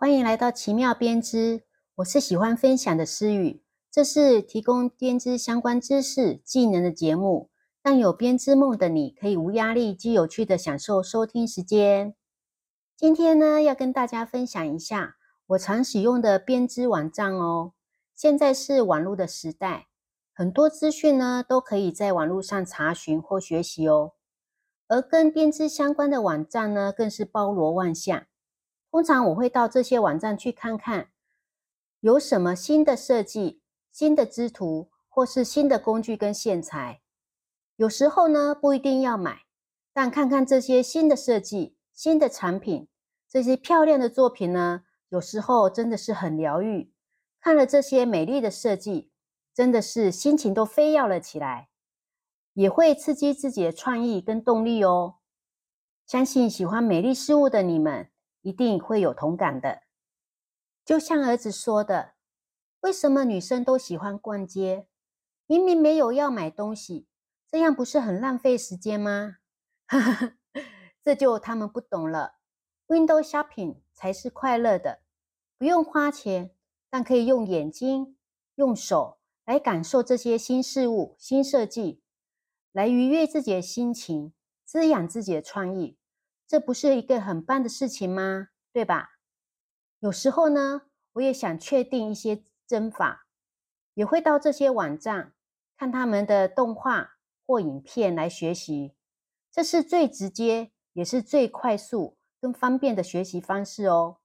欢迎来到奇妙编织。我是喜欢分享的思雨，这是提供编织相关知识、技能的节目，让有编织梦的你可以无压力、既有趣的享受收听时间。今天呢，要跟大家分享一下我常使用的编织网站哦。现在是网络的时代，很多资讯呢都可以在网络上查询或学习哦。而跟编织相关的网站呢，更是包罗万象。通常我会到这些网站去看看，有什么新的设计、新的织图，或是新的工具跟线材。有时候呢，不一定要买，但看看这些新的设计、新的产品，这些漂亮的作品呢，有时候真的是很疗愈。看了这些美丽的设计，真的是心情都飞跃了起来。也会刺激自己的创意跟动力哦。相信喜欢美丽事物的你们一定会有同感的。就像儿子说的：“为什么女生都喜欢逛街？明明没有要买东西，这样不是很浪费时间吗？” 这就他们不懂了。Window shopping 才是快乐的，不用花钱，但可以用眼睛、用手来感受这些新事物、新设计。来愉悦自己的心情，滋养自己的创意，这不是一个很棒的事情吗？对吧？有时候呢，我也想确定一些针法，也会到这些网站看他们的动画或影片来学习。这是最直接，也是最快速跟方便的学习方式哦。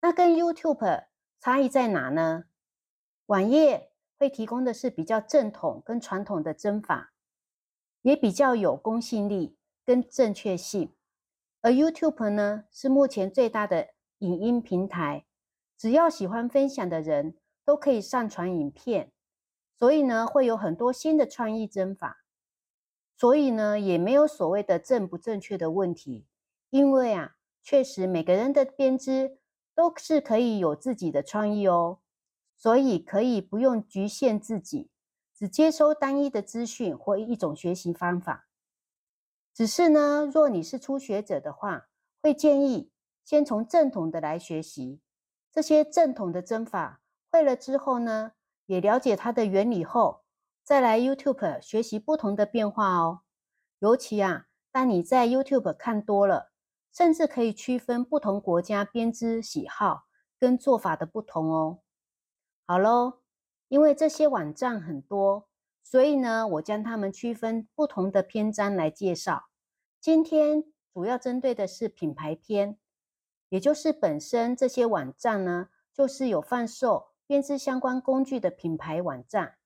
那跟 YouTube 差异在哪呢？网页会提供的是比较正统跟传统的针法。也比较有公信力跟正确性，而 YouTube 呢是目前最大的影音平台，只要喜欢分享的人都可以上传影片，所以呢会有很多新的创意针法，所以呢也没有所谓的正不正确的问题，因为啊确实每个人的编织都是可以有自己的创意哦，所以可以不用局限自己。只接收单一的资讯或一种学习方法，只是呢，若你是初学者的话，会建议先从正统的来学习。这些正统的针法会了之后呢，也了解它的原理后，再来 YouTube 学习不同的变化哦。尤其啊，当你在 YouTube 看多了，甚至可以区分不同国家编织喜好跟做法的不同哦。好喽。因为这些网站很多，所以呢，我将它们区分不同的篇章来介绍。今天主要针对的是品牌篇，也就是本身这些网站呢，就是有贩售编织相关工具的品牌网站。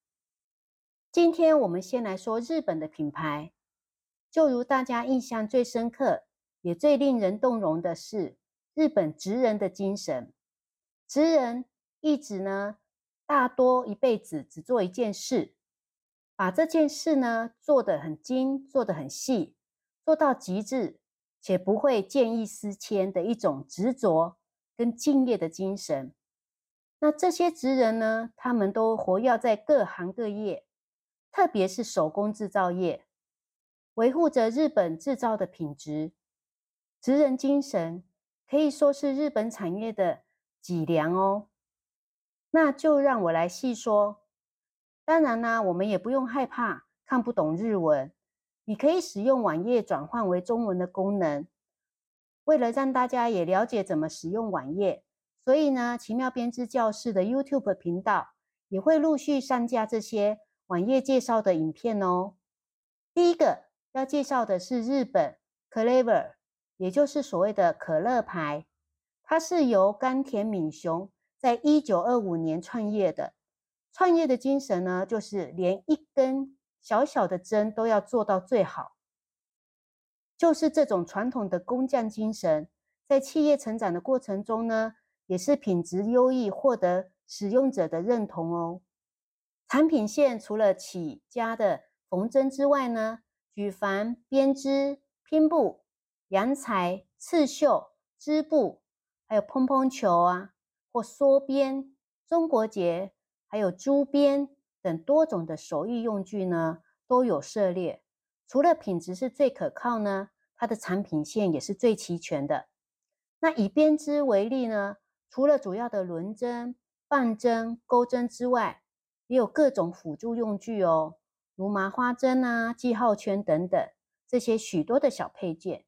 今天我们先来说日本的品牌，就如大家印象最深刻，也最令人动容的是日本职人的精神。职人一直呢。大多一辈子只做一件事，把这件事呢做得很精，做得很细，做到极致，且不会见异思迁的一种执着跟敬业的精神。那这些职人呢，他们都活跃在各行各业，特别是手工制造业，维护着日本制造的品质。职人精神可以说是日本产业的脊梁哦。那就让我来细说。当然啦，我们也不用害怕看不懂日文，你可以使用网页转换为中文的功能。为了让大家也了解怎么使用网页，所以呢，奇妙编织教室的 YouTube 频道也会陆续上架这些网页介绍的影片哦。第一个要介绍的是日本 Clever，也就是所谓的可乐牌，它是由甘田敏雄。在一九二五年创业的，创业的精神呢，就是连一根小小的针都要做到最好，就是这种传统的工匠精神，在企业成长的过程中呢，也是品质优异，获得使用者的认同哦。产品线除了起家的缝针之外呢，举凡编织、拼布、洋裁、刺绣、织布，还有蓬蓬球啊。或缩边、中国结，还有珠边等多种的手艺用具呢，都有涉猎。除了品质是最可靠呢，它的产品线也是最齐全的。那以编织为例呢，除了主要的轮针、棒针、钩针之外，也有各种辅助用具哦，如麻花针啊、记号圈等等，这些许多的小配件，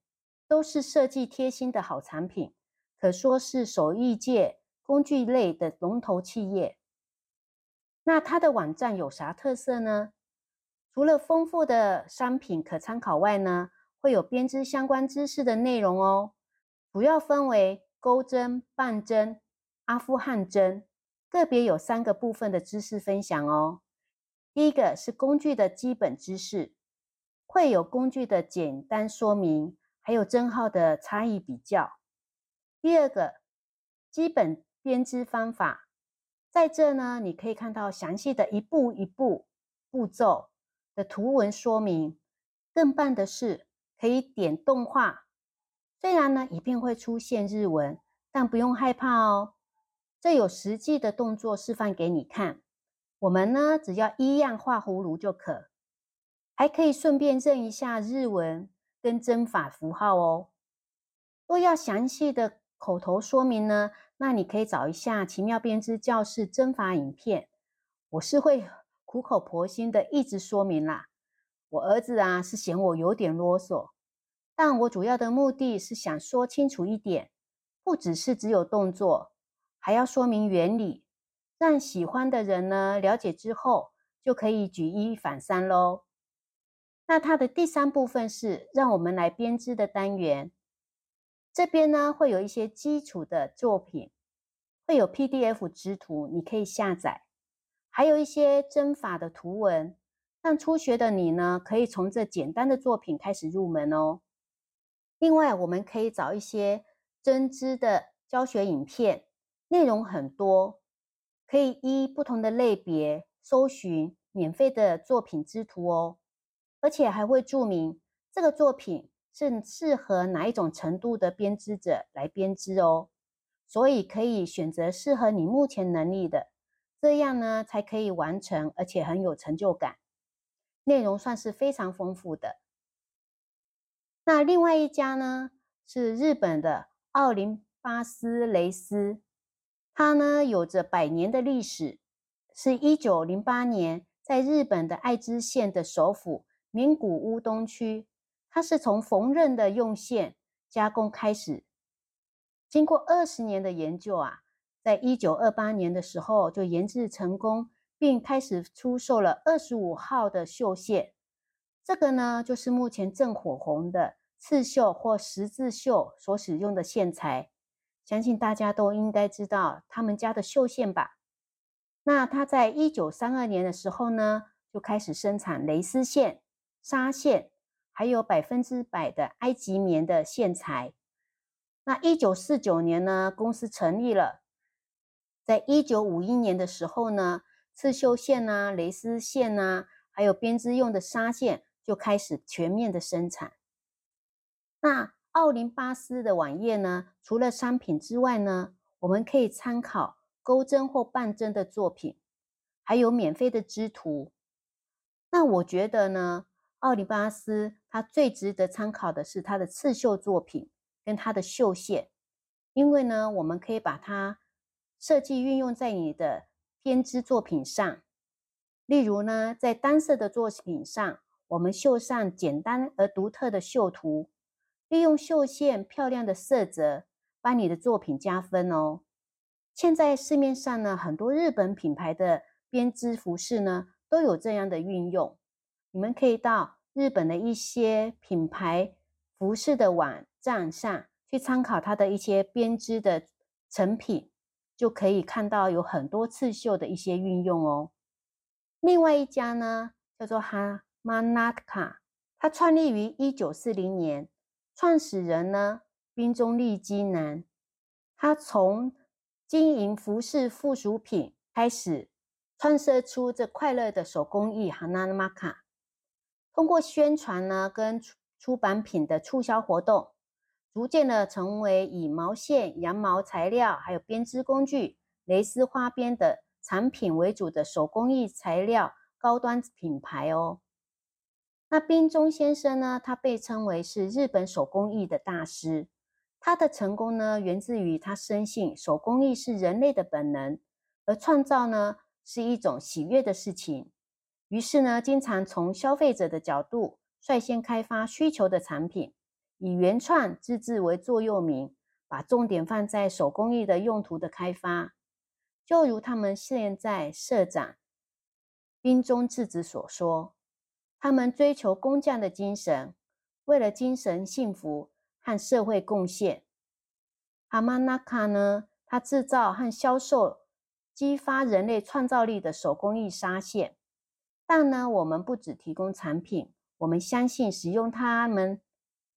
都是设计贴心的好产品，可说是手艺界工具类的龙头企业。那它的网站有啥特色呢？除了丰富的商品可参考外呢，会有编织相关知识的内容哦。主要分为钩针、棒针、阿富汗针，个别有三个部分的知识分享哦。第一个是工具的基本知识，会有工具的简单说明，还有针号的差异比较。第二个，基本编织方法。在这呢，你可以看到详细的一步一步步骤的图文说明。更棒的是，可以点动画。虽然呢，一片会出现日文，但不用害怕哦。这有实际的动作示范给你看。我们呢，只要一样画葫芦就可，还可以顺便认一下日文跟针法符号哦。若要详细的口头说明呢？那你可以找一下奇妙编织教室针法影片，我是会苦口婆心的一直说明啦。我儿子啊是嫌我有点啰嗦，但我主要的目的是想说清楚一点，不只是只有动作，还要说明原理，让喜欢的人呢了解之后就可以举一反三喽。那它的第三部分是让我们来编织的单元。这边呢会有一些基础的作品，会有 PDF 织图，你可以下载，还有一些针法的图文，让初学的你呢可以从这简单的作品开始入门哦。另外，我们可以找一些针织的教学影片，内容很多，可以依不同的类别搜寻免费的作品织图哦，而且还会注明这个作品。是适合哪一种程度的编织者来编织哦，所以可以选择适合你目前能力的，这样呢才可以完成，而且很有成就感。内容算是非常丰富的。那另外一家呢是日本的奥林巴斯蕾丝，它呢有着百年的历史，是一九零八年在日本的爱知县的首府名古屋东区。它是从缝纫的用线加工开始，经过二十年的研究啊，在一九二八年的时候就研制成功，并开始出售了二十五号的绣线。这个呢，就是目前正火红的刺绣或十字绣所使用的线材。相信大家都应该知道他们家的绣线吧？那它在一九三二年的时候呢，就开始生产蕾丝线、纱线。还有百分之百的埃及棉的线材。那一九四九年呢，公司成立了。在一九五一年的时候呢，刺绣线啊、蕾丝线啊，还有编织用的纱线就开始全面的生产。那奥林巴斯的网页呢，除了商品之外呢，我们可以参考钩针或半针的作品，还有免费的织图。那我觉得呢。奥林巴斯，它最值得参考的是它的刺绣作品跟它的绣线，因为呢，我们可以把它设计运用在你的编织作品上。例如呢，在单色的作品上，我们绣上简单而独特的绣图，利用绣线漂亮的色泽，帮你的作品加分哦。现在市面上呢，很多日本品牌的编织服饰呢，都有这样的运用。你们可以到日本的一些品牌服饰的网站上去参考它的一些编织的成品，就可以看到有很多刺绣的一些运用哦。另外一家呢叫做哈玛纳卡，它创立于一九四零年，创始人呢滨中利基男，他从经营服饰附属品开始，创设出这快乐的手工艺哈娜玛卡。通过宣传呢，跟出版品的促销活动，逐渐的成为以毛线、羊毛材料，还有编织工具、蕾丝花边的产品为主的手工艺材料高端品牌哦。那滨中先生呢，他被称为是日本手工艺的大师，他的成功呢，源自于他深信手工艺是人类的本能，而创造呢是一种喜悦的事情。于是呢，经常从消费者的角度率先开发需求的产品，以原创自制为座右铭，把重点放在手工艺的用途的开发。就如他们现在社长滨中智子所说，他们追求工匠的精神，为了精神幸福和社会贡献。阿玛纳卡呢，它制造和销售激发人类创造力的手工艺纱线。但呢，我们不只提供产品，我们相信使用它们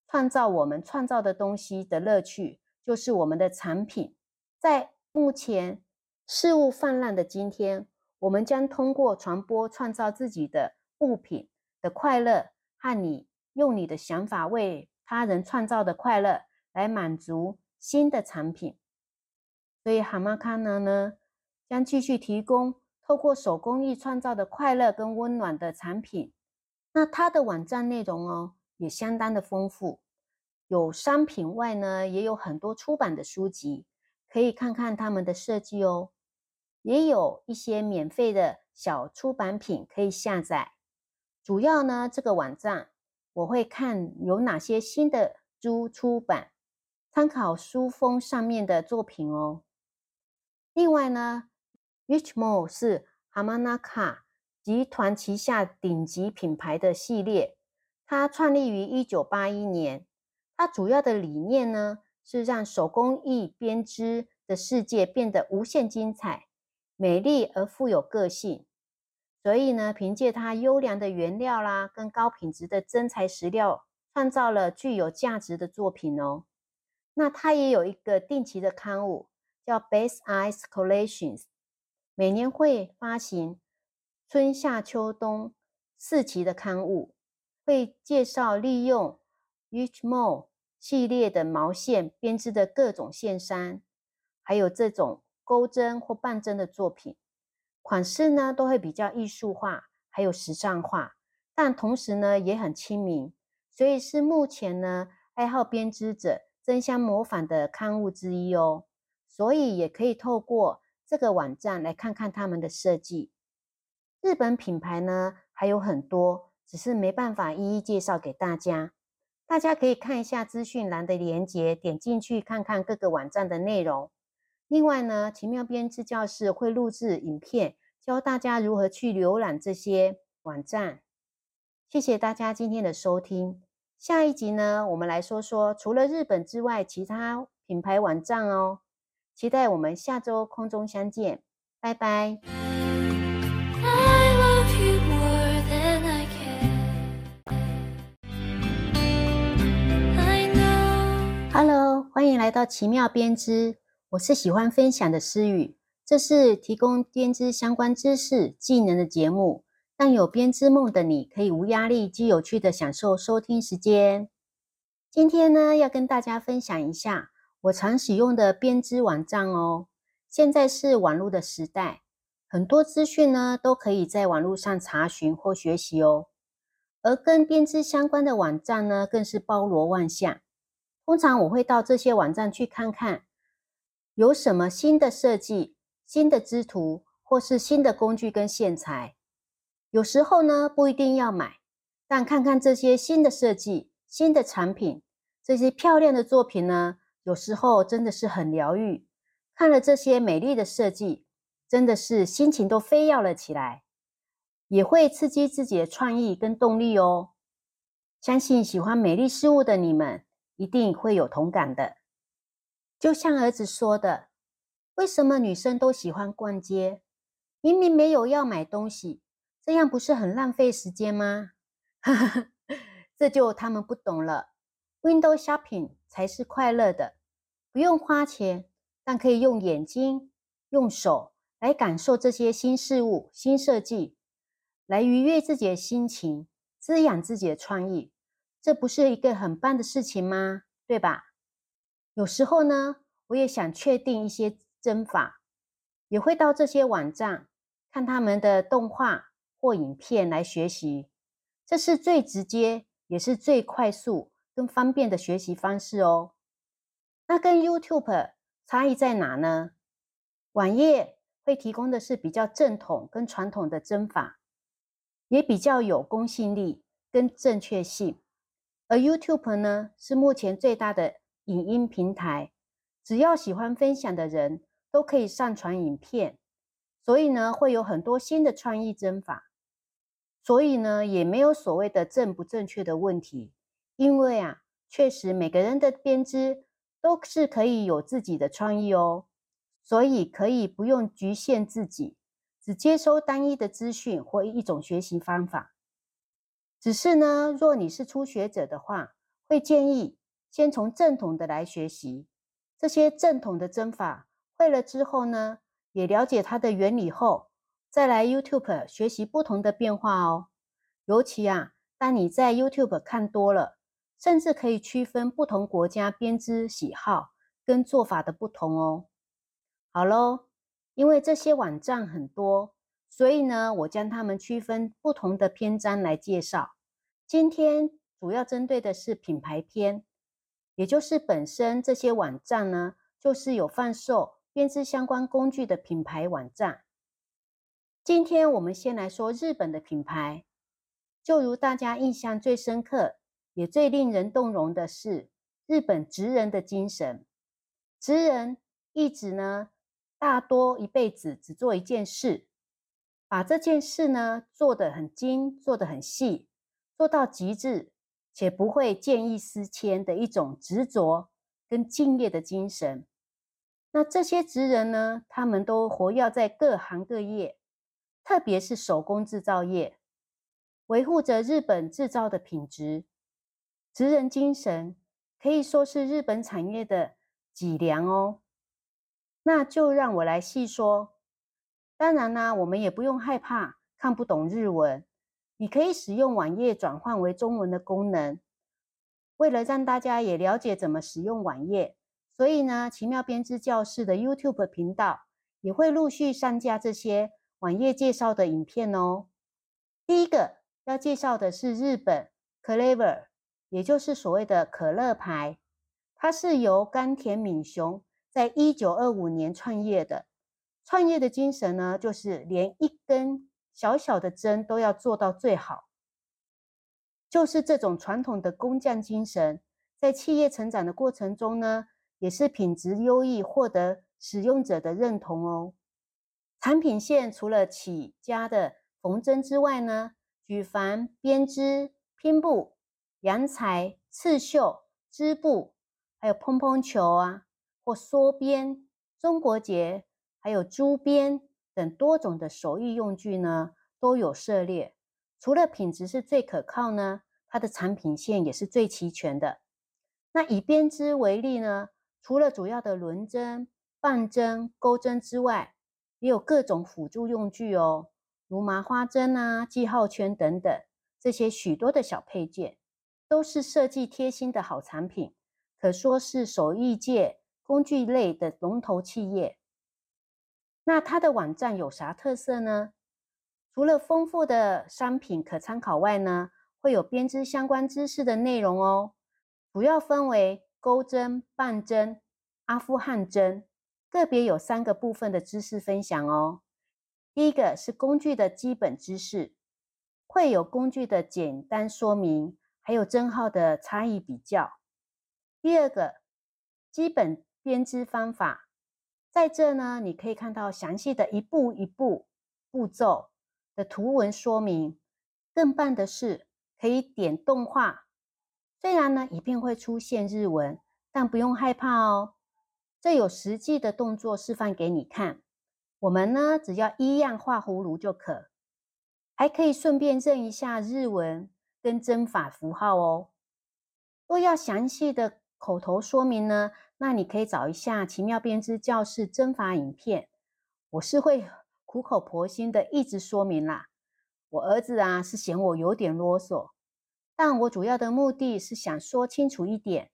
创造我们创造的东西的乐趣，就是我们的产品。在目前事物泛滥的今天，我们将通过传播创造自己的物品的快乐，和你用你的想法为他人创造的快乐，来满足新的产品。所以，哈玛卡纳呢，将继续提供。透过手工艺创造的快乐跟温暖的产品，那它的网站内容哦也相当的丰富，有商品外呢也有很多出版的书籍，可以看看他们的设计哦，也有一些免费的小出版品可以下载。主要呢这个网站我会看有哪些新的书出版，参考书封上面的作品哦。另外呢。Richmore 是 Hamanaka 集团旗下顶级品牌的系列，它创立于一九八一年。它主要的理念呢是让手工艺编织的世界变得无限精彩、美丽而富有个性。所以呢，凭借它优良的原料啦，跟高品质的真材实料，创造了具有价值的作品哦。那它也有一个定期的刊物，叫 Base Eye Collections。每年会发行春夏秋冬四期的刊物，会介绍利用 Richmond 系列的毛线编织的各种线衫，还有这种钩针或半针的作品。款式呢都会比较艺术化，还有时尚化，但同时呢也很亲民，所以是目前呢爱好编织者争相模仿的刊物之一哦。所以也可以透过。这个网站来看看他们的设计。日本品牌呢还有很多，只是没办法一一介绍给大家。大家可以看一下资讯栏的链接，点进去看看各个网站的内容。另外呢，奇妙编织教室会录制影片，教大家如何去浏览这些网站。谢谢大家今天的收听。下一集呢，我们来说说除了日本之外其他品牌网站哦。期待我们下周空中相见，拜拜。欢迎来到奇妙编织，我是喜欢分享的思雨，这是提供编织相关知识、技能的节目。让有编织梦的你，可以无压力、既有趣的享受收听时间。今天呢，要跟大家分享一下。我常使用的编织网站哦。现在是网络的时代，很多资讯呢都可以在网络上查询或学习哦。而跟编织相关的网站呢，更是包罗万象。通常我会到这些网站去看看，有什么新的设计、新的织图，或是新的工具跟线材。有时候呢不一定要买，但看看这些新的设计、新的产品，这些漂亮的作品呢。有时候真的是很疗愈，看了这些美丽的设计，真的是心情都飞跃了起来，也会刺激自己的创意跟动力哦。相信喜欢美丽事物的你们一定会有同感的。就像儿子说的：“为什么女生都喜欢逛街？明明没有要买东西，这样不是很浪费时间吗？” 这就他们不懂了，Window Shopping 才是快乐的。不用花钱，但可以用眼睛、用手来感受这些新事物、新设计，来愉悦自己的心情，滋养自己的创意。这不是一个很棒的事情吗？对吧？有时候呢，我也想确定一些针法，也会到这些网站看他们的动画或影片来学习。这是最直接，也是最快速、更方便的学习方式哦。那跟 YouTube 差异在哪呢？网页会提供的是比较正统跟传统的针法，也比较有公信力跟正确性。而 YouTube 呢，是目前最大的影音平台，只要喜欢分享的人都可以上传影片，所以呢，会有很多新的创意针法。所以呢，也没有所谓的正不正确的问题，因为啊，确实每个人的编织都是可以有自己的创意哦。所以可以不用局限自己，只接收单一的资讯或一种学习方法。只是呢，若你是初学者的话，会建议先从正统的来学习。这些正统的针法会了之后呢，也了解它的原理后，再来 YouTube 学习不同的变化哦。尤其啊，当你在 YouTube 看多了，甚至可以区分不同国家编织喜好跟做法的不同哦。好喽，因为这些网站很多，所以呢，我将它们区分不同的篇章来介绍。今天主要针对的是品牌篇，也就是本身这些网站呢，就是有贩售编织相关工具的品牌网站。今天我们先来说日本的品牌，就如大家印象最深刻，也最令人动容的是日本职人的精神。职人一直呢。大多一辈子只做一件事，把这件事呢做得很精，做得很细，做到极致，且不会见异思迁的一种执着跟敬业的精神。那这些职人呢，他们都活跃在各行各业，特别是手工制造业，维护着日本制造的品质。职人精神可以说是日本产业的脊梁哦。那就让我来细说。当然啦，我们也不用害怕看不懂日文，你可以使用网页转换为中文的功能。为了让大家也了解怎么使用网页，所以呢，奇妙编织教室的 YouTube 频道也会陆续上架这些网页介绍的影片哦。第一个要介绍的是日本 Clever，也就是所谓的可乐牌，它是由甘田敏雄。在一九二五年创业的，创业的精神呢，就是连一根小小的针都要做到最好，就是这种传统的工匠精神，在企业成长的过程中呢，也是品质优异，获得使用者的认同哦。产品线除了起家的缝针之外呢，举凡编织、拼布、洋裁、刺绣、织布，还有蓬蓬球啊。或缩边、中国结，还有珠边等多种的手艺用具呢，都有涉猎。除了品质是最可靠呢，它的产品线也是最齐全的。那以编织为例呢，除了主要的轮针、棒针、钩针之外，也有各种辅助用具哦，如麻花针啊、记号圈等等，这些许多的小配件，都是设计贴心的好产品，可说是手艺界。工具类的龙头企业，那它的网站有啥特色呢？除了丰富的商品可参考外呢，会有编织相关知识的内容哦。主要分为钩针、棒针、阿富汗针，个别有三个部分的知识分享哦。第一个是工具的基本知识，会有工具的简单说明，还有针号的差异比较。第二个，基本。编织方法在这呢，你可以看到详细的一步一步步骤的图文说明。更棒的是，可以点动画。虽然呢，影片会出现日文，但不用害怕哦。这有实际的动作示范给你看。我们呢，只要一样画葫芦就可，还可以顺便认一下日文跟针法符号哦。若要详细的口头说明呢？那你可以找一下奇妙编织教室针法影片，我是会苦口婆心的一直说明啦。我儿子啊是嫌我有点啰嗦，但我主要的目的是想说清楚一点，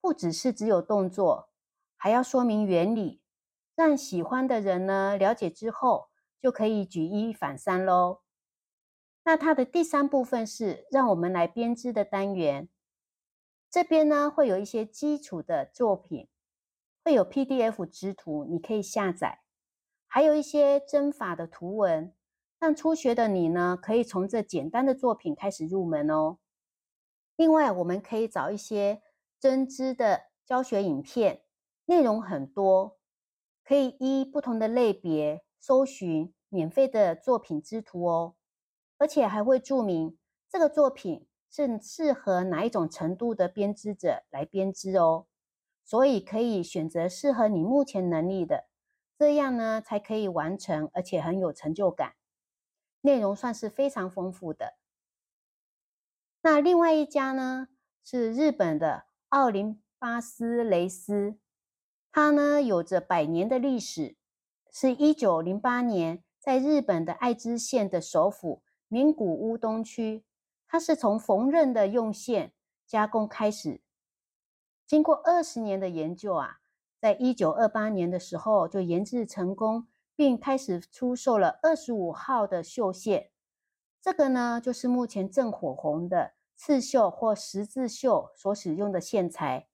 不只是只有动作，还要说明原理，让喜欢的人呢了解之后就可以举一反三喽。那它的第三部分是让我们来编织的单元。这边呢会有一些基础的作品，会有 PDF 织图，你可以下载，还有一些针法的图文，让初学的你呢，可以从这简单的作品开始入门哦。另外，我们可以找一些针织的教学影片，内容很多，可以依不同的类别搜寻免费的作品织图哦，而且还会注明这个作品是适合哪一种程度的编织者来编织哦。所以可以选择适合你目前能力的，这样呢才可以完成，而且很有成就感。内容算是非常丰富的。那另外一家呢是日本的奥林巴斯蕾丝，它呢有着百年的历史，是一九零八年在日本的爱知县的首府名古屋东区，它是从缝纫的用线加工开始。经过二十年的研究啊，在一九二八年的时候就研制成功，并开始出售了二十五号的绣线。这个呢，就是目前正火红的刺绣或十字绣所使用的线材。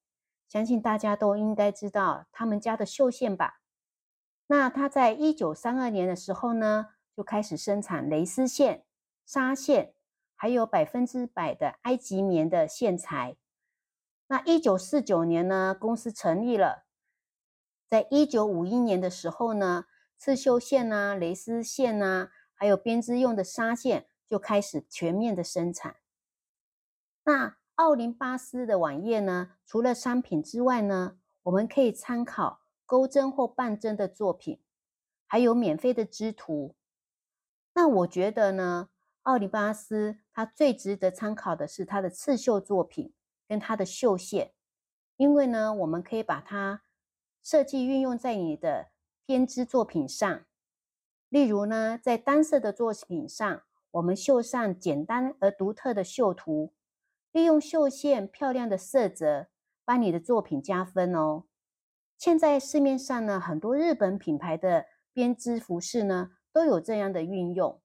相信大家都应该知道他们家的绣线吧？那他在一九三二年的时候呢，就开始生产蕾丝线、纱线，还有百分之百的埃及棉的线材。那一九四九年呢，公司成立了。在一九五一年的时候呢，刺绣线啊、蕾丝线啊，还有编织用的纱线就开始全面的生产。那奥林巴斯的网页呢，除了商品之外呢，我们可以参考钩针或半针的作品，还有免费的织图。那我觉得呢，奥林巴斯它最值得参考的是它的刺绣作品。跟它的绣线，因为呢，我们可以把它设计运用在你的编织作品上。例如呢，在单色的作品上，我们绣上简单而独特的绣图，利用绣线漂亮的色泽，帮你的作品加分哦。现在市面上呢，很多日本品牌的编织服饰呢，都有这样的运用。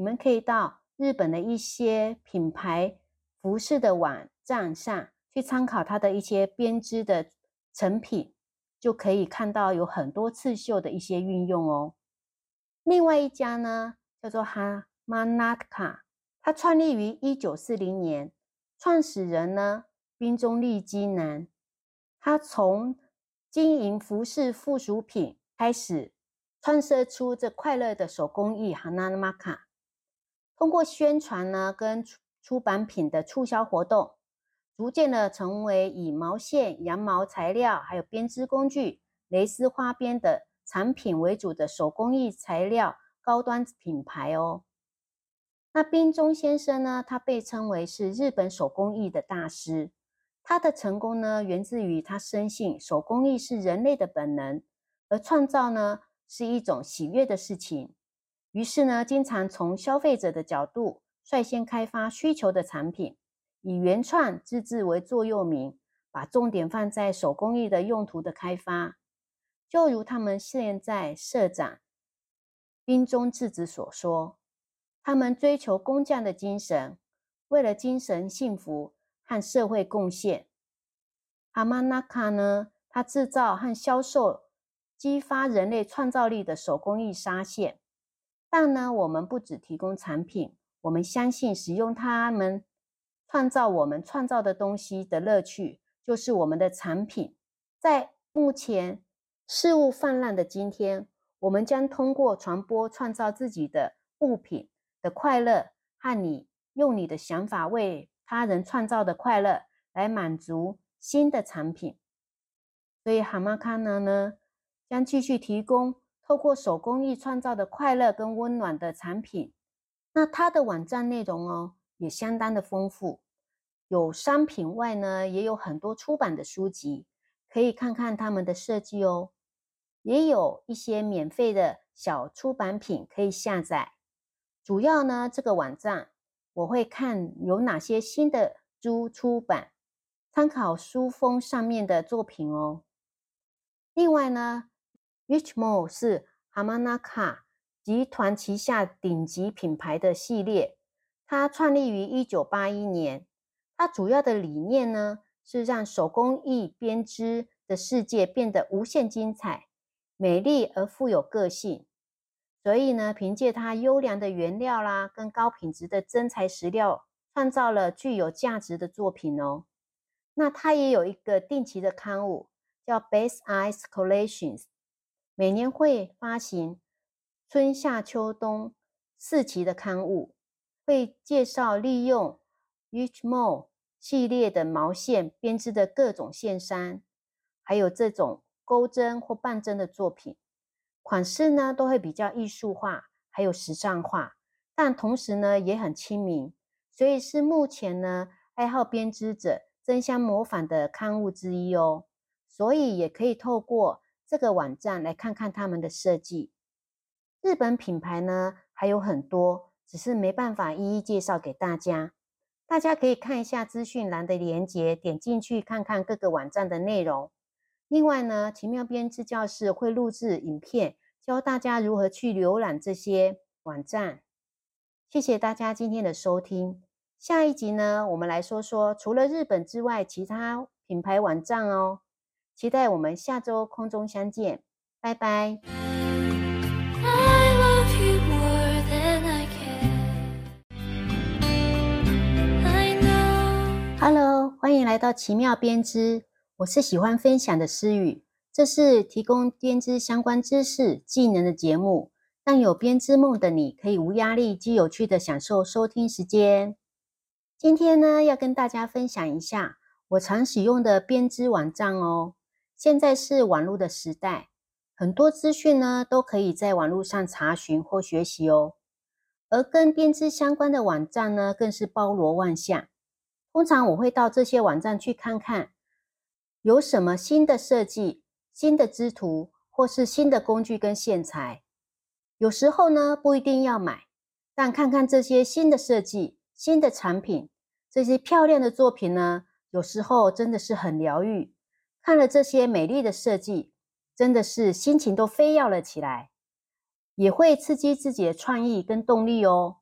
你们可以到日本的一些品牌服饰的网。站上去参考它的一些编织的成品，就可以看到有很多刺绣的一些运用哦。另外一家呢，叫做哈玛纳卡，它创立于一九四零年，创始人呢滨中利基男，他从经营服饰附属品开始，创设出这快乐的手工艺哈娜玛卡，通过宣传呢跟出版品的促销活动。逐渐的成为以毛线、羊毛材料，还有编织工具、蕾丝花边的产品为主的手工艺材料高端品牌哦。那冰中先生呢？他被称为是日本手工艺的大师。他的成功呢，源自于他深信手工艺是人类的本能，而创造呢是一种喜悦的事情。于是呢，经常从消费者的角度率先开发需求的产品。以原创自制为座右铭，把重点放在手工艺的用途的开发。就如他们现在社长冰中智子所说，他们追求工匠的精神，为了精神幸福和社会贡献。阿曼纳卡呢？他制造和销售激发人类创造力的手工艺纱线。但呢，我们不只提供产品，我们相信使用它们。创造我们创造的东西的乐趣，就是我们的产品。在目前事物泛滥的今天，我们将通过传播创造自己的物品的快乐，和你用你的想法为他人创造的快乐，来满足新的产品。所以，哈马卡纳呢，将继续提供透过手工艺创造的快乐跟温暖的产品。那它的网站内容哦。也相当的丰富，有商品外呢，也有很多出版的书籍，可以看看他们的设计哦。也有一些免费的小出版品可以下载。主要呢，这个网站我会看有哪些新的书出版，参考书封上面的作品哦。另外呢，Richmore 是 Hamanaka 集团旗下顶级品牌的系列。它创立于一九八一年，它主要的理念呢是让手工艺编织的世界变得无限精彩、美丽而富有个性。所以呢，凭借它优良的原料啦，跟高品质的真材实料，创造了具有价值的作品哦。那它也有一个定期的刊物，叫 Base Eyes Collections，每年会发行春夏秋冬四期的刊物，会介绍利用 Each Mo 系列的毛线编织的各种线衫，还有这种钩针或半针的作品。款式呢都会比较艺术化，还有时尚化，但同时呢也很亲民，所以是目前呢爱好编织者争相模仿的刊物之一哦。所以也可以透过这个网站来看看他们的设计。日本品牌呢还有很多，只是没办法一一介绍给大家。大家可以看一下资讯栏的链接，点进去看看各个网站的内容。另外呢，奇妙编织教室会录制影片。教大家如何去浏览这些网站。谢谢大家今天的收听。下一集呢，我们来说说除了日本之外其他品牌网站哦。期待我们下周空中相见，拜拜。Hello，欢迎来到奇妙编织，我是喜欢分享的思雨。这是提供编织相关知识、技能的节目，让有编织梦的你可以无压力、既有趣的享受收听时间。今天呢，要跟大家分享一下我常使用的编织网站哦。现在是网络的时代，很多资讯呢都可以在网络上查询或学习哦。而跟编织相关的网站呢，更是包罗万象。通常我会到这些网站去看看，有什么新的设计。新的织图或是新的工具跟线材，有时候呢不一定要买，但看看这些新的设计、新的产品，这些漂亮的作品呢，有时候真的是很疗愈。看了这些美丽的设计，真的是心情都飞跃了起来，也会刺激自己的创意跟动力哦。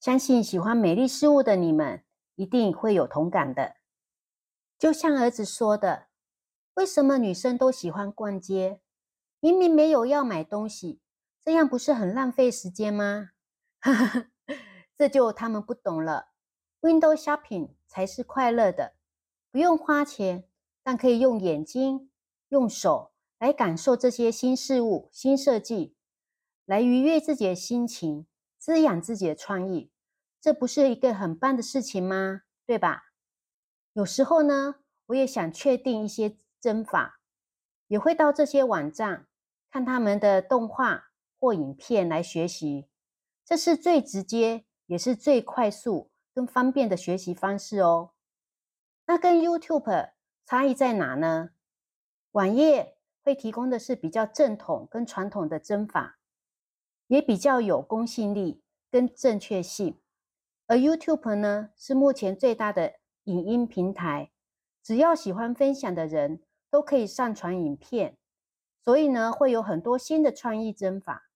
相信喜欢美丽事物的你们，一定会有同感的。就像儿子说的。为什么女生都喜欢逛街？明明没有要买东西，这样不是很浪费时间吗？这就他们不懂了。Window shopping 才是快乐的，不用花钱，但可以用眼睛、用手来感受这些新事物、新设计，来愉悦自己的心情，滋养自己的创意。这不是一个很棒的事情吗？对吧？有时候呢，我也想确定一些。针法也会到这些网站看他们的动画或影片来学习，这是最直接也是最快速跟方便的学习方式哦。那跟 YouTube 差异在哪呢？网页会提供的是比较正统跟传统的针法，也比较有公信力跟正确性，而 YouTube 呢是目前最大的影音平台，只要喜欢分享的人。都可以上传影片，所以呢，会有很多新的创意针法，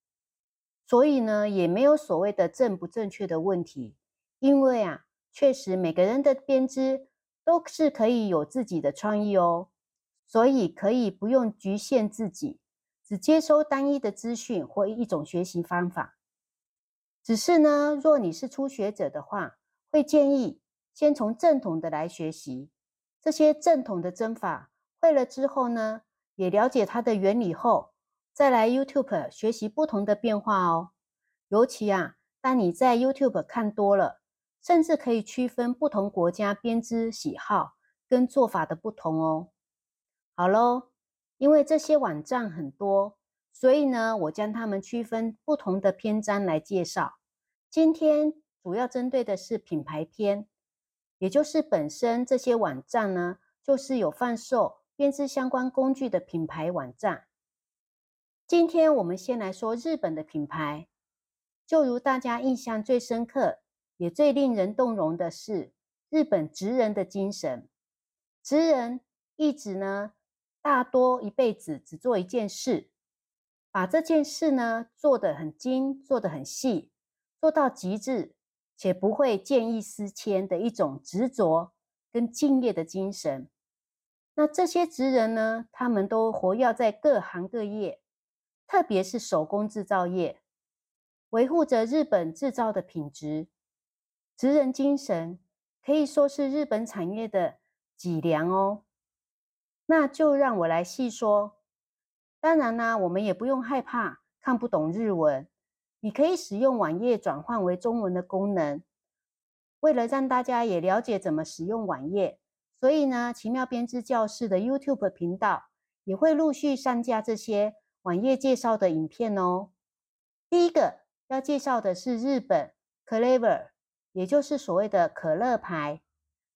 所以呢，也没有所谓的正不正确的问题，因为啊，确实每个人的编织都是可以有自己的创意哦，所以可以不用局限自己，只接收单一的资讯或一种学习方法。只是呢，若你是初学者的话，会建议先从正统的来学习这些正统的针法。会了之后呢，也了解它的原理后，再来 YouTube 学习不同的变化哦。尤其啊，当你在 YouTube 看多了，甚至可以区分不同国家编织喜好跟做法的不同哦。好喽，因为这些网站很多，所以呢，我将它们区分不同的篇章来介绍。今天主要针对的是品牌篇，也就是本身这些网站呢，就是有贩售。编织相关工具的品牌网站。今天我们先来说日本的品牌。就如大家印象最深刻，也最令人动容的是日本职人的精神。职人一直呢，大多一辈子只做一件事，把这件事呢做得很精，做得很细，做到极致，且不会见异思迁的一种执着跟敬业的精神。那这些职人呢，他们都活跃在各行各业，特别是手工制造业，维护着日本制造的品质。职人精神可以说是日本产业的脊梁哦。那就让我来细说。当然啦，我们也不用害怕看不懂日文，你可以使用网页转换为中文的功能。为了让大家也了解怎么使用网页，所以呢，奇妙编织教室的 YouTube 频道也会陆续上架这些网页介绍的影片哦。第一个要介绍的是日本 Clever。也就是所谓的可乐牌，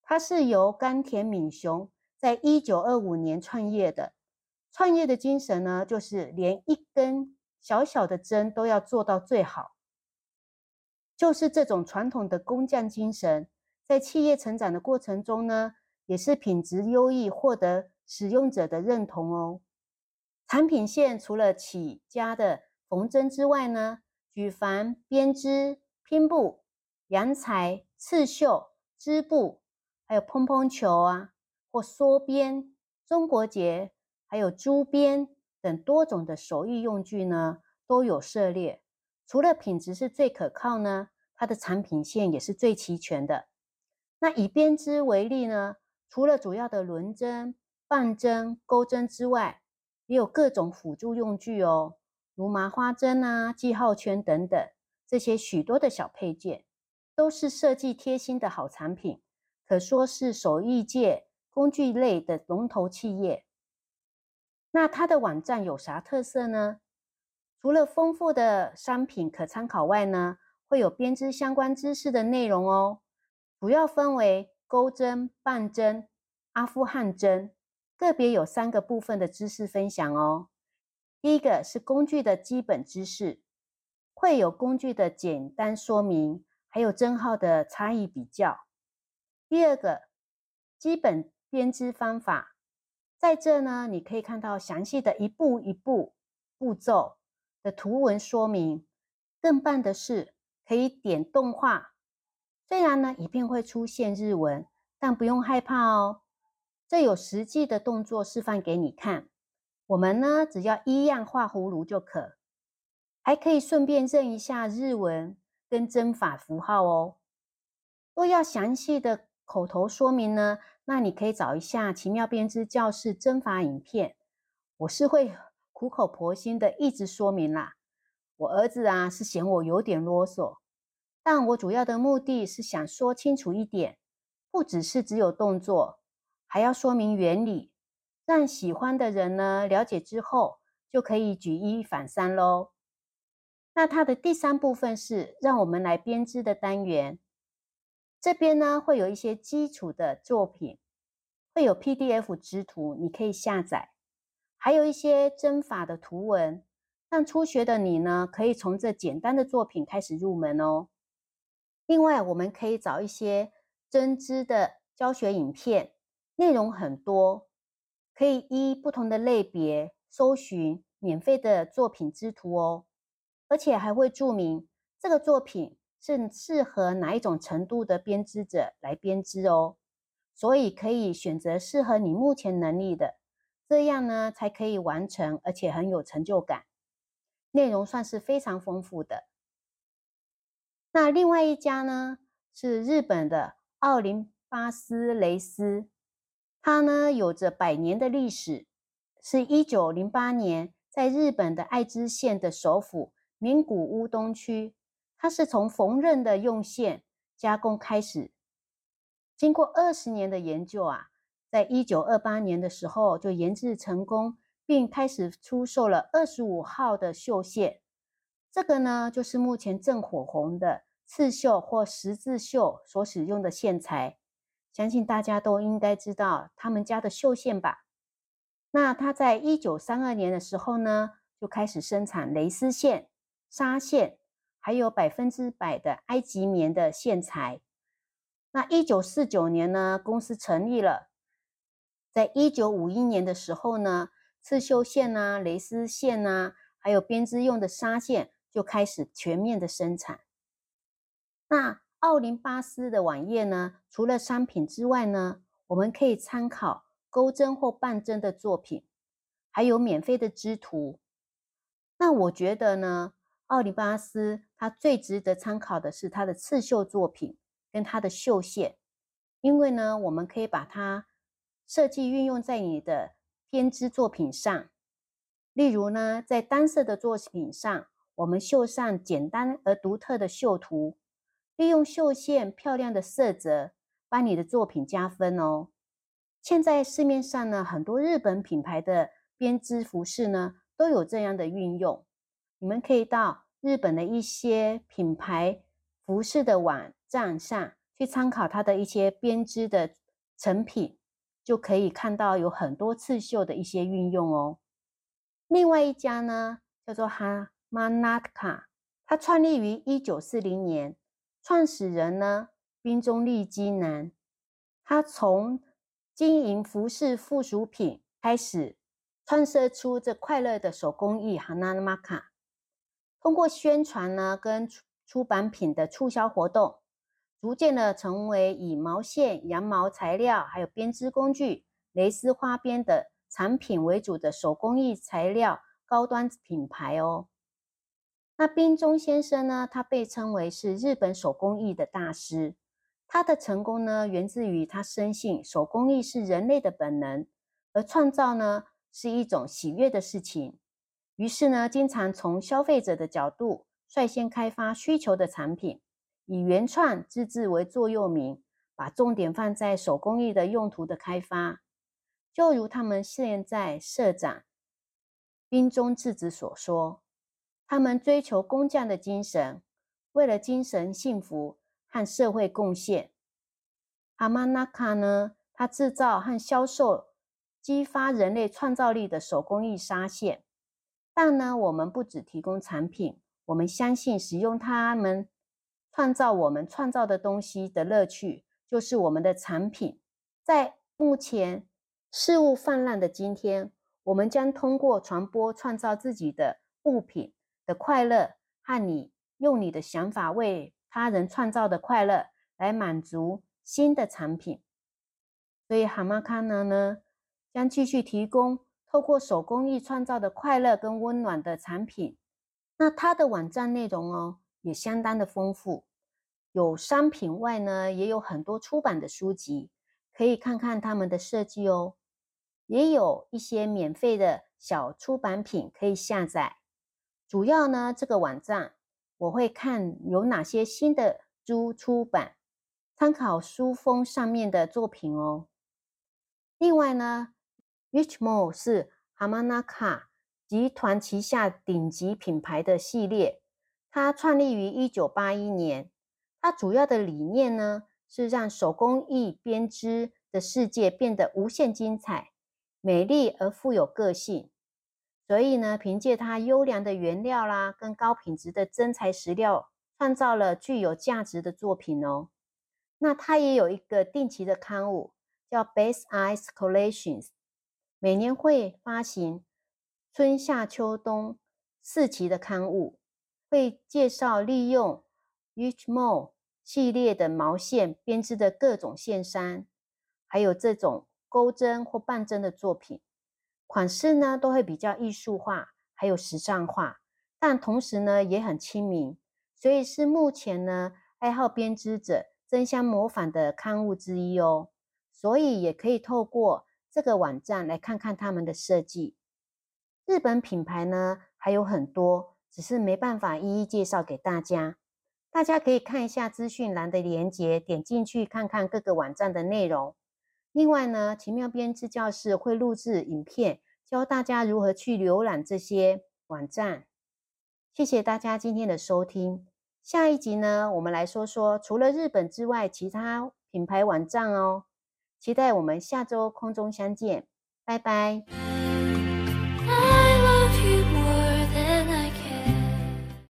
它是由甘田敏雄在一九二五年创业的。创业的精神呢，就是连一根小小的针都要做到最好。就是这种传统的工匠精神，在企业成长的过程中呢，也是品质优异，获得使用者的认同哦。产品线除了起家的缝针之外呢，举凡编织、拼布。洋裁、刺绣、织布，还有蓬蓬球啊，或梭边、中国结，还有珠边等多种的手艺用具呢，都有涉猎。除了品质是最可靠呢，它的产品线也是最齐全的。那以编织为例呢，除了主要的轮针、棒针、钩针之外，也有各种辅助用具哦，如麻花针啊、记号圈等等，这些许多的小配件。都是设计贴心的好产品，可说是手艺界工具类的龙头企业。那它的网站有啥特色呢？除了丰富的商品可参考外呢，会有编织相关知识的内容哦。主要分为钩针、棒针、阿富汗针，个别有三个部分的知识分享哦。第一个是工具的基本知识，会有工具的简单说明。还有针号的差异比较。第二个，基本编织方法，在这呢，你可以看到详细的一步一步步骤的图文说明。更棒的是，可以点动画。虽然呢，一片会出现日文，但不用害怕哦。这有实际的动作示范给你看。我们呢，只要一样画葫芦就可，还可以顺便认一下日文。跟针法符号哦，若要详细的口头说明呢，那你可以找一下奇妙编织教室针法影片。我是会苦口婆心的一直说明啦。我儿子啊是嫌我有点啰嗦，但我主要的目的是想说清楚一点，不只是只有动作，还要说明原理，让喜欢的人呢了解之后，就可以举一反三喽。那它的第三部分是让我们来编织的单元，这边呢会有一些基础的作品，会有 PDF 织图，你可以下载，还有一些针法的图文，让初学的你呢可以从这简单的作品开始入门哦。另外，我们可以找一些针织的教学影片，内容很多，可以依不同的类别搜寻免费的作品织图哦。而且还会注明这个作品是适合哪一种程度的编织者来编织哦，所以可以选择适合你目前能力的，这样呢才可以完成，而且很有成就感。内容算是非常丰富的。那另外一家呢是日本的奥林巴斯蕾丝，它呢有着百年的历史，是一九零八年在日本的爱知县的首府。名古屋东区，它是从缝纫的用线加工开始，经过二十年的研究啊，在一九二八年的时候就研制成功，并开始出售了二十五号的绣线。这个呢，就是目前正火红的刺绣或十字绣所使用的线材。相信大家都应该知道他们家的绣线吧？那它在一九三二年的时候呢，就开始生产蕾丝线。纱线，还有百分之百的埃及棉的线材。那一九四九年呢，公司成立了。在一九五一年的时候呢，刺绣线啊、蕾丝线啊，还有编织用的纱线就开始全面的生产。那奥林巴斯的网页呢，除了商品之外呢，我们可以参考钩针或半针的作品，还有免费的织图。那我觉得呢，奥利巴斯他最值得参考的是他的刺绣作品跟他的绣线，因为呢，我们可以把它设计运用在你的编织作品上。例如呢，在单色的作品上，我们绣上简单而独特的绣图，利用绣线漂亮的色泽，帮你的作品加分哦。现在市面上呢，很多日本品牌的编织服饰呢，都有这样的运用。你们可以到日本的一些品牌服饰的网站上去参考它的一些编织的成品，就可以看到有很多刺绣的一些运用哦。另外一家呢，叫做哈玛纳卡，它创立于一九四零年，创始人呢滨中利基男，他从经营服饰附属品开始，创设出这快乐的手工艺哈纳玛卡，通过宣传呢跟出出版品的促销活动，逐渐的成为以毛线、羊毛材料，还有编织工具、蕾丝花边的。产品为主的手工艺材料高端品牌哦。那冰中先生呢？他被称为是日本手工艺的大师。他的成功呢，源自于他深信手工艺是人类的本能，而创造呢是一种喜悦的事情。于是呢，经常从消费者的角度率先开发需求的产品，以原创自制为座右铭，把重点放在手工艺的用途的开发。就如他们现在社长兵中智子所说，他们追求工匠的精神，为了精神幸福和社会贡献。阿玛纳卡呢？他制造和销售激发人类创造力的手工艺纱线。但呢，我们不只提供产品，我们相信使用它们创造我们创造的东西的乐趣，就是我们的产品。在目前。事物泛滥的今天，我们将通过传播创造自己的物品的快乐，和你用你的想法为他人创造的快乐来满足新的产品。所以，哈玛卡纳呢将继续提供透过手工艺创造的快乐跟温暖的产品。那它的网站内容哦也相当的丰富，有商品外呢也有很多出版的书籍，可以看看他们的设计哦。也有一些免费的小出版品可以下载。主要呢，这个网站我会看有哪些新的书出版，参考书封上面的作品哦。另外呢，Richmore 是 Hamanaka 集团旗下顶级品牌的系列，它创立于一九八一年。它主要的理念呢，是让手工艺编织的世界变得无限精彩。美丽而富有个性，所以呢，凭借它优良的原料啦，跟高品质的真材实料，创造了具有价值的作品哦。那它也有一个定期的刊物，叫 Base Eyes Collections，每年会发行春夏秋冬四期的刊物，会介绍利用 Richmond 系列的毛线编织的各种线衫，还有这种。钩针或半针的作品款式呢，都会比较艺术化，还有时尚化，但同时呢也很亲民，所以是目前呢爱好编织者争相模仿的刊物之一哦。所以也可以透过这个网站来看看他们的设计。日本品牌呢还有很多，只是没办法一一介绍给大家。大家可以看一下资讯栏的链接，点进去看看各个网站的内容。另外呢，奇妙编织教室会录制影片，教大家如何去浏览这些网站。谢谢大家今天的收听。下一集呢，我们来说说除了日本之外其他品牌网站哦。期待我们下周空中相见，拜拜。